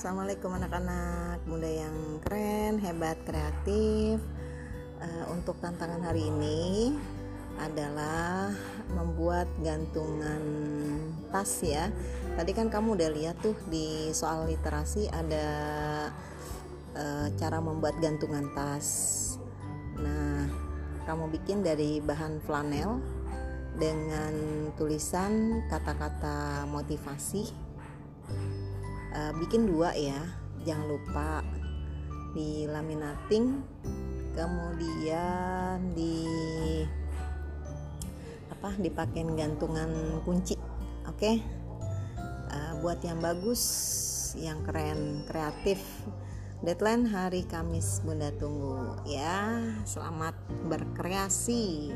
assalamualaikum anak-anak muda yang keren, hebat, kreatif. Uh, untuk tantangan hari ini adalah membuat gantungan tas ya. Tadi kan kamu udah lihat tuh di soal literasi ada uh, cara membuat gantungan tas. Nah, kamu bikin dari bahan flanel dengan tulisan kata-kata motivasi uh, bikin dua ya. Jangan lupa di laminating kemudian di apa dipakein gantungan kunci. Oke? Okay? uh, eh, buat yang bagus yang keren kreatif deadline hari Kamis Bunda tunggu ya. Selamat berkreasi